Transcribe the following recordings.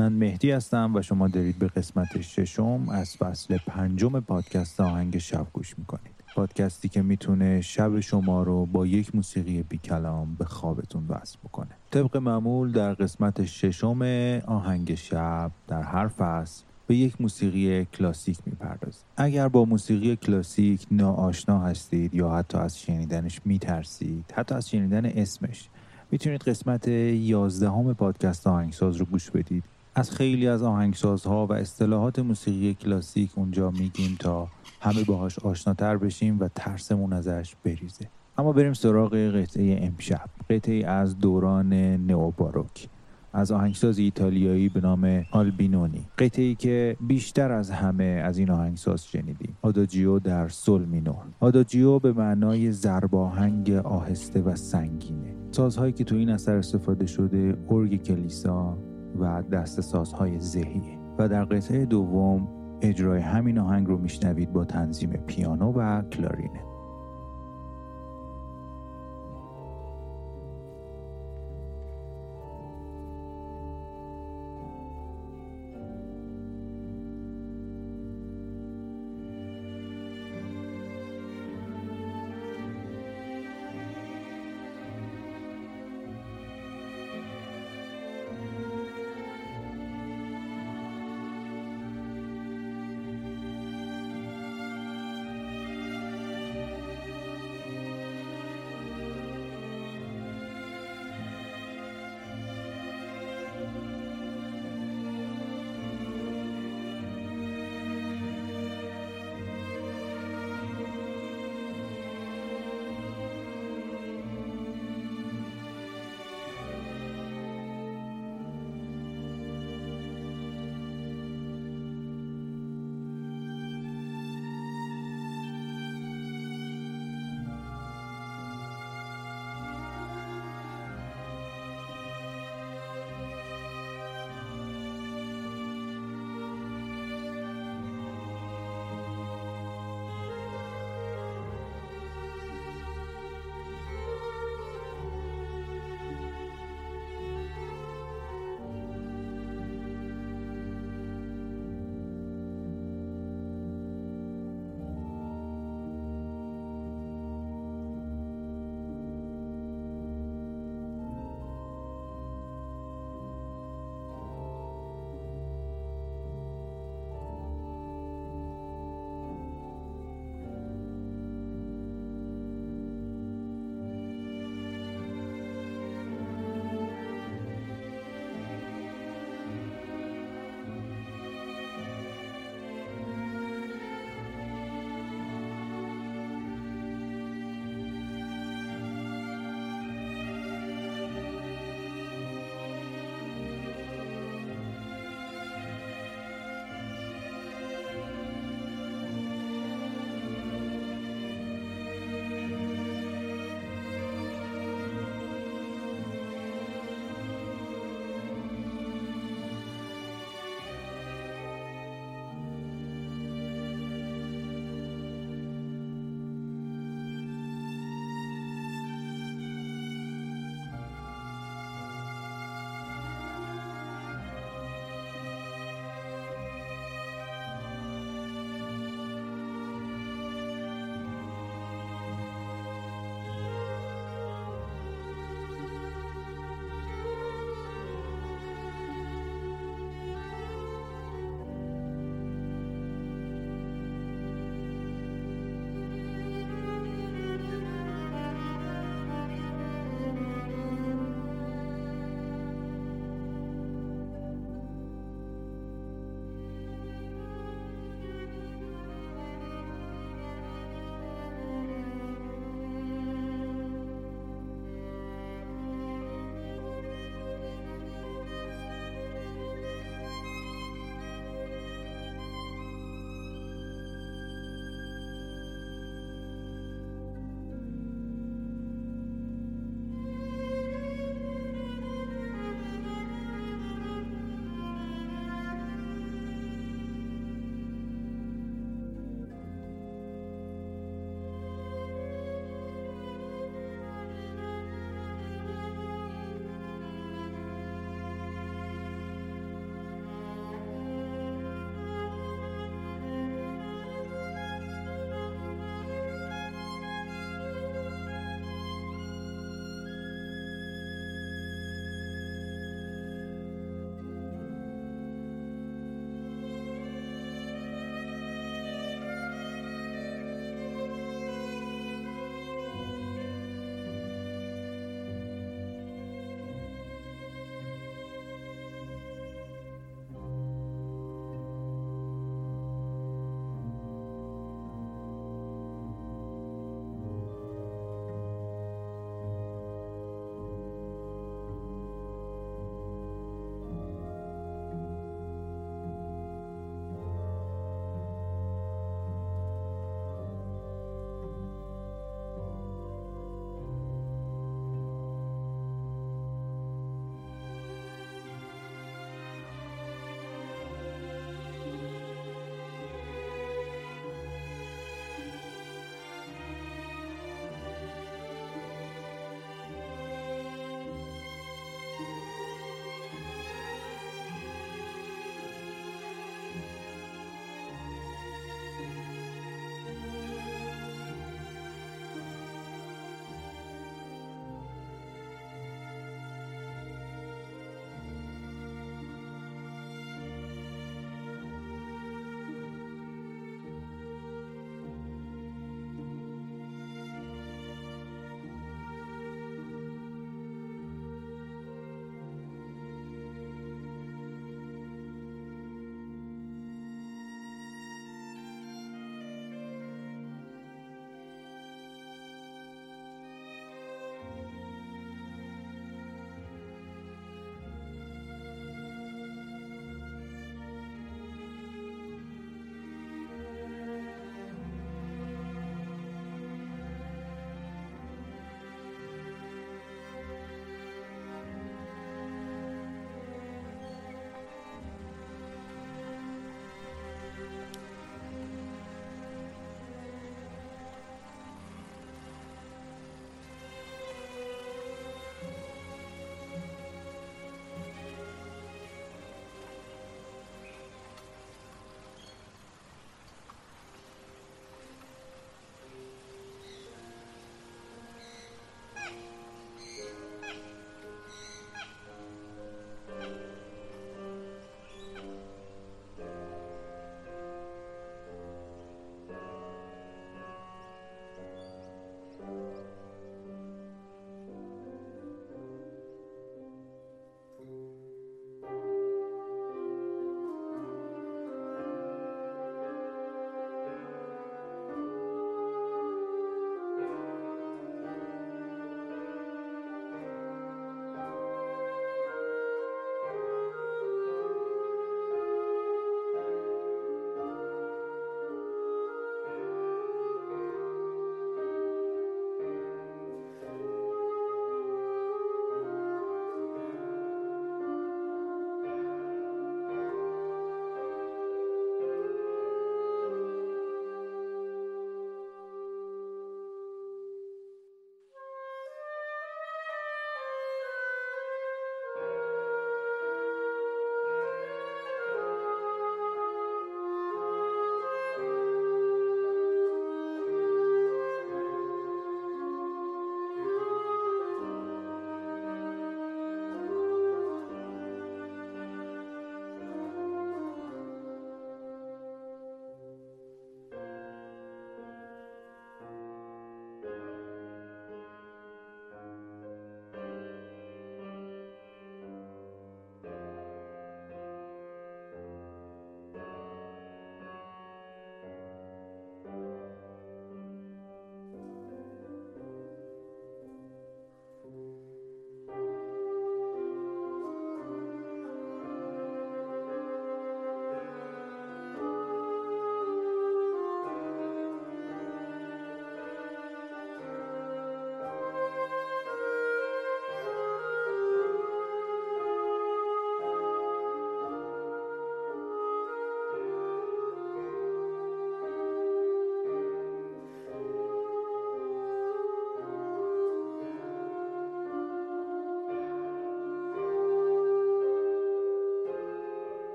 من مهدی هستم و شما دارید به قسمت ششم از فصل پنجم پادکست آهنگ شب گوش می‌کنید. پادکستی که می‌تونه شب شما رو با یک موسیقی بی کلام به خوابتون وصل بکنه. طبق معمول در قسمت ششم آهنگ شب در هر فصل به یک موسیقی کلاسیک می‌پردازید. اگر با موسیقی کلاسیک ناآشنا هستید یا حتی از شنیدنش میترسید حتی از شنیدن اسمش می‌تونید قسمت یازدهم پادکست آهنگساز رو گوش بدید. از خیلی از آهنگسازها و اصطلاحات موسیقی کلاسیک اونجا میگیم تا همه باهاش آشناتر بشیم و ترسمون ازش بریزه. اما بریم سراغ قطعه امشب. قطعه از دوران نئوباروک از آهنگساز ایتالیایی به نام آلبینونی. قطعی که بیشتر از همه از این آهنگساز شنیدیم. آداجیو در سول مینور. آداجیو به معنای زرباهنگ آهسته و سنگینه. سازهایی که تو این اثر استفاده شده ارگ کلیسا و دست سازهای ذهیه و در قطعه دوم اجرای همین آهنگ رو میشنوید با تنظیم پیانو و کلارینه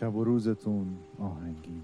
شب و روزتون آهنگین.